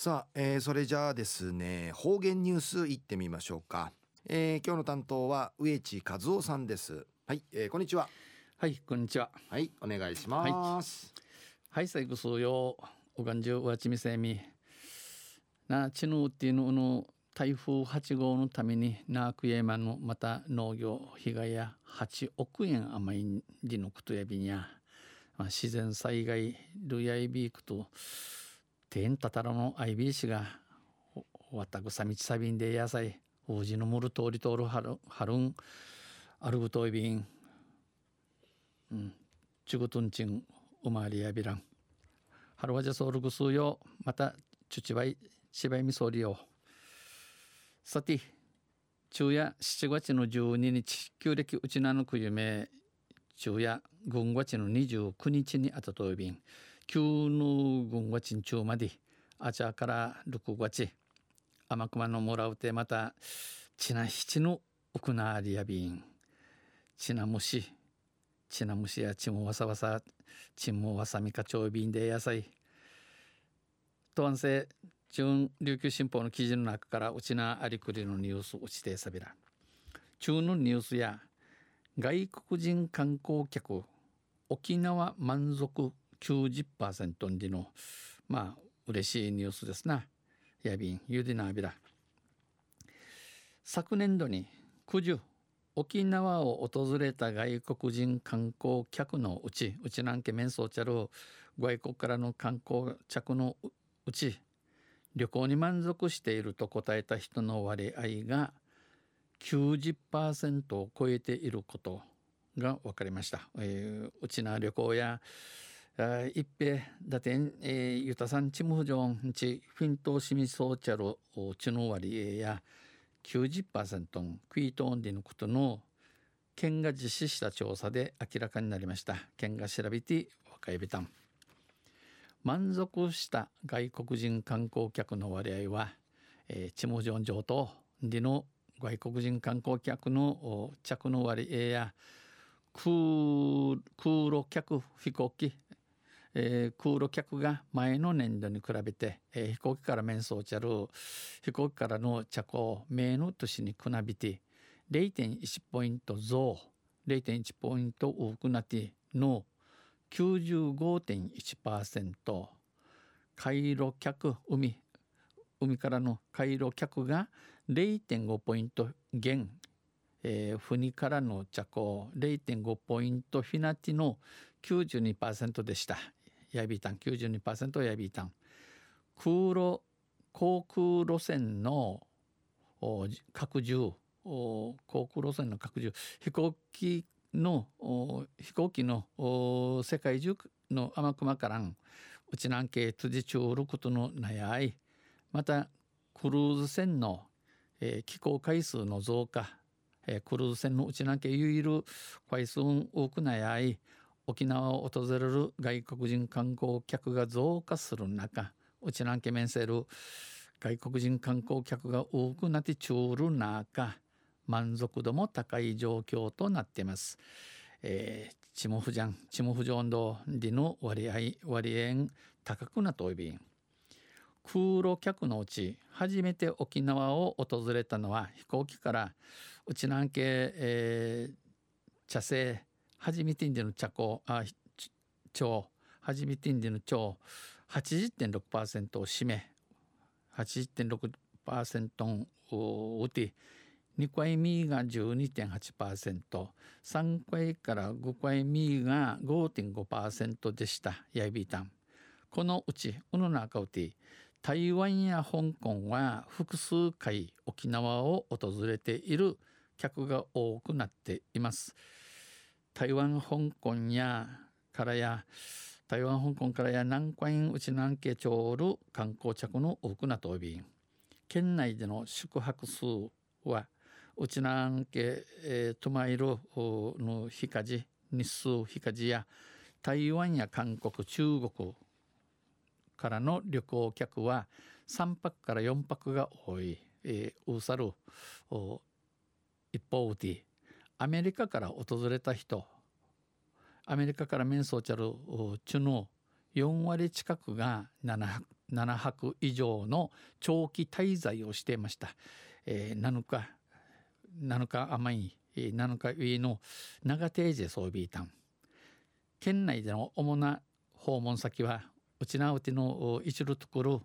さあ、えー、それじゃあですね方言ニュースいってみましょうか、えー、今日の担当は植地和夫さんです。はい、えー、こんにちは。はいこんにちは。はいお願いします。はい、最後数よ。おがんじゅうわちみせみ。なちぬうっていうのの台風8号のためにナークイエマのまた農業被害や8億円余りのことやびにゃ、まあ、自然災害ルヤイビークとてんたたらの IB がわたぐさみちさびんで野菜おじのむる通り通るはるはるんあるぐといびん。うん。ちぐとんちんうまりやびらん。はるわじゃそうるぐすうよまたちゅちばいしばいみそうりよさて昼夜7月の12日旧暦うちなのくゆめ昼夜軍月の29日にあたといびん。旧の軍が鎮中まであちゃから6月天熊のもらうてまたちな七の奥なりやびん。ちなむしちなむしやちもわさわさちもわさみかちょうびんで野菜とわんせ中琉球新報の記事の中からうちなありくりのニュースうちてさびら。中のニュースや外国人観光客沖縄満足90%でのまあ嬉しいニュースですな。やびんゆでなびら。昨年度に九十沖縄を訪れた外国人観光客のうちうちなんけ面相ちゃる外国からの観光客のうち旅行に満足していると答えた人の割合が90%を超えていることが分かりました。えー、うちな旅行や一平だてん、えー、ゆたさんちむふじょんちフィントシミソーチャルちの割合や90%クイートオンディのことの県が実施した調査で明らかになりました。県が調べて若いびたん。満足した外国人観光客の割合は、えー、チムジョン上とディの外国人観光客の着の割合や空路客飛行機えー、空路客が前の年度に比べて、えー、飛行機から面相ちゃる飛行機からの着工名の年に比べて0.1ポイント増0.1ポイント多くなっての95.1%回路客海海からの回路客が0.5ポイント減えー、船からの着工0.5ポイントフィナティの92%でした。ヤビータン92%ヤビータン空路航空路線の拡充。航空路線の拡充。飛行機の飛行機の世界中の天熊からんうちなんけ辻中ることのなやい。またクルーズ船の、えー、寄港回数の増加、えー、クルーズ船のうちなんけゆいる回数多くなやい。沖縄を訪れる外国人観光客が増加する中うちなんけ面せる外国人観光客が多くなってちゅうる中満足度も高い状況となっています。えー、チモフジャンチモフジョンドリの割合割合高くなといびん空路客のうち初めて沖縄を訪れたのは飛行機からうちなんけ、えー、茶製初めてんでの茶香あ腸初めてんでの腸80.6%を占め。80.6%を打て。2回目が12.8%、3回から5回目が5.5%でした、ヤイビータン。このうち、うの中うて、台湾や香港は複数回沖縄を訪れている客が多くなっています。台湾香港やからや台湾香港からや南海内南家町る観光客の多くなとび県内での宿泊数は内南家、えー、トマイルの日梶日数日梶や台湾や韓国中国からの旅行客は3泊から4泊が多い、えー、ウーサル一方でアメリカから訪れた人アメリカから面相ちゃるチュの4割近くが 7, 7泊以上の長期滞在をしていました、えー、7日7日甘い7日上の長定時装備団県内での主な訪問先はうちなうちの一るとこ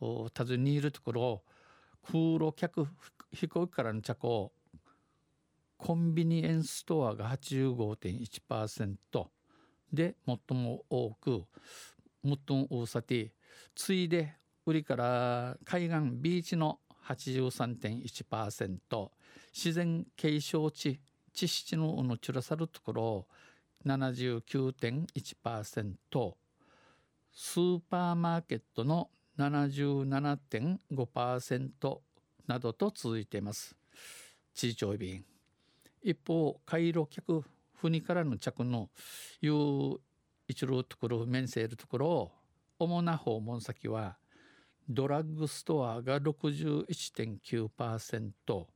ろ尋ねいるところ空路客飛行機からの着をコンビニエンスストアが85.1%で最も多く最も多さで次いで売りから海岸ビーチの83.1%自然景勝地地質のうのチュラサルところ79.1%スーパーマーケットの77.5%などと続いています。地長便。一方回路客船からの着のいう一路ところ面せるところ主な訪問先はドラッグストアが61.9%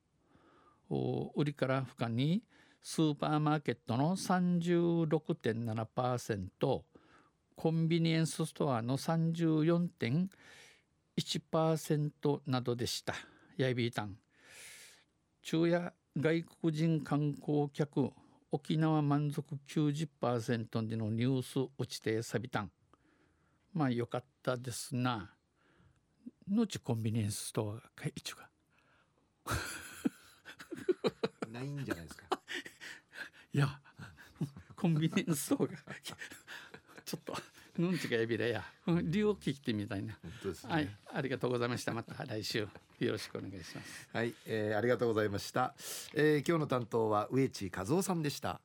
売りから深にスーパーマーケットの36.7%コンビニエンスストアの34.1%などでした。やいびいたん。昼夜外国人観光客沖縄満足90%でのニュース落ちてさびたん。まあよかったですな。のちコンビニエンスストアが一が。ないんじゃないですか。いや、コンビニエンスストアがちょっと。うんちがエビレや、理由を聞いてみたいな。本当ですね。はい、ありがとうございました。また来週よろしくお願いします。はい、えー、ありがとうございました。えー、今日の担当は植地和夫さんでした。